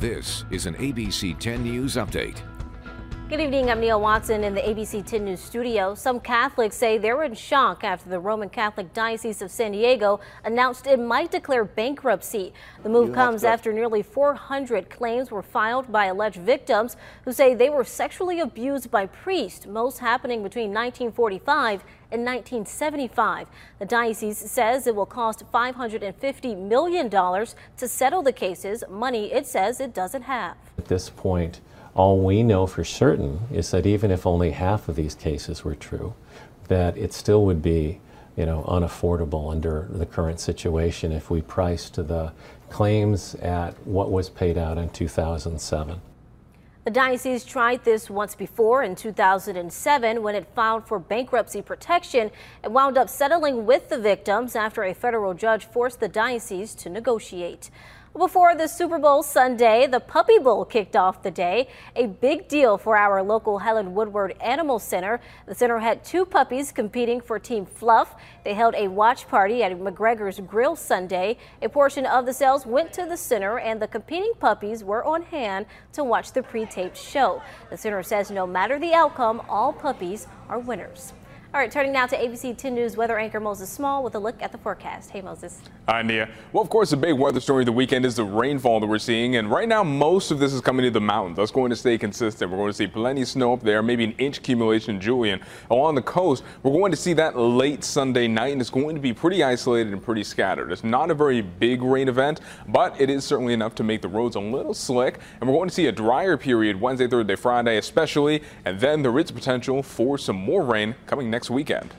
This is an ABC 10 News Update. Good evening. I'm Neil Watson in the ABC 10 News studio. Some Catholics say they're in shock after the Roman Catholic Diocese of San Diego announced it might declare bankruptcy. The move comes after nearly 400 claims were filed by alleged victims who say they were sexually abused by priests, most happening between 1945 and 1975. The diocese says it will cost $550 million to settle the cases, money it says it doesn't have. At this point, all we know for certain is that even if only half of these cases were true, that it still would be you know, unaffordable under the current situation if we priced the claims at what was paid out in 2007. The diocese tried this once before in 2007 when it filed for bankruptcy protection and wound up settling with the victims after a federal judge forced the diocese to negotiate. Before the Super Bowl Sunday, the Puppy Bowl kicked off the day. A big deal for our local Helen Woodward Animal Center. The center had two puppies competing for Team Fluff. They held a watch party at McGregor's Grill Sunday. A portion of the sales went to the center and the competing puppies were on hand to watch the pre-taped show. The center says no matter the outcome, all puppies are winners. All right, turning now to ABC 10 News weather anchor Moses Small with a look at the forecast. Hey, Moses. Hi, Nia. Well, of course, the big weather story of the weekend is the rainfall that we're seeing. And right now, most of this is coming to the mountains. That's going to stay consistent. We're going to see plenty of snow up there, maybe an inch accumulation Julian. Along the coast, we're going to see that late Sunday night, and it's going to be pretty isolated and pretty scattered. It's not a very big rain event, but it is certainly enough to make the roads a little slick. And we're going to see a drier period Wednesday, Thursday, Friday, especially. And then there is potential for some more rain coming next weekend.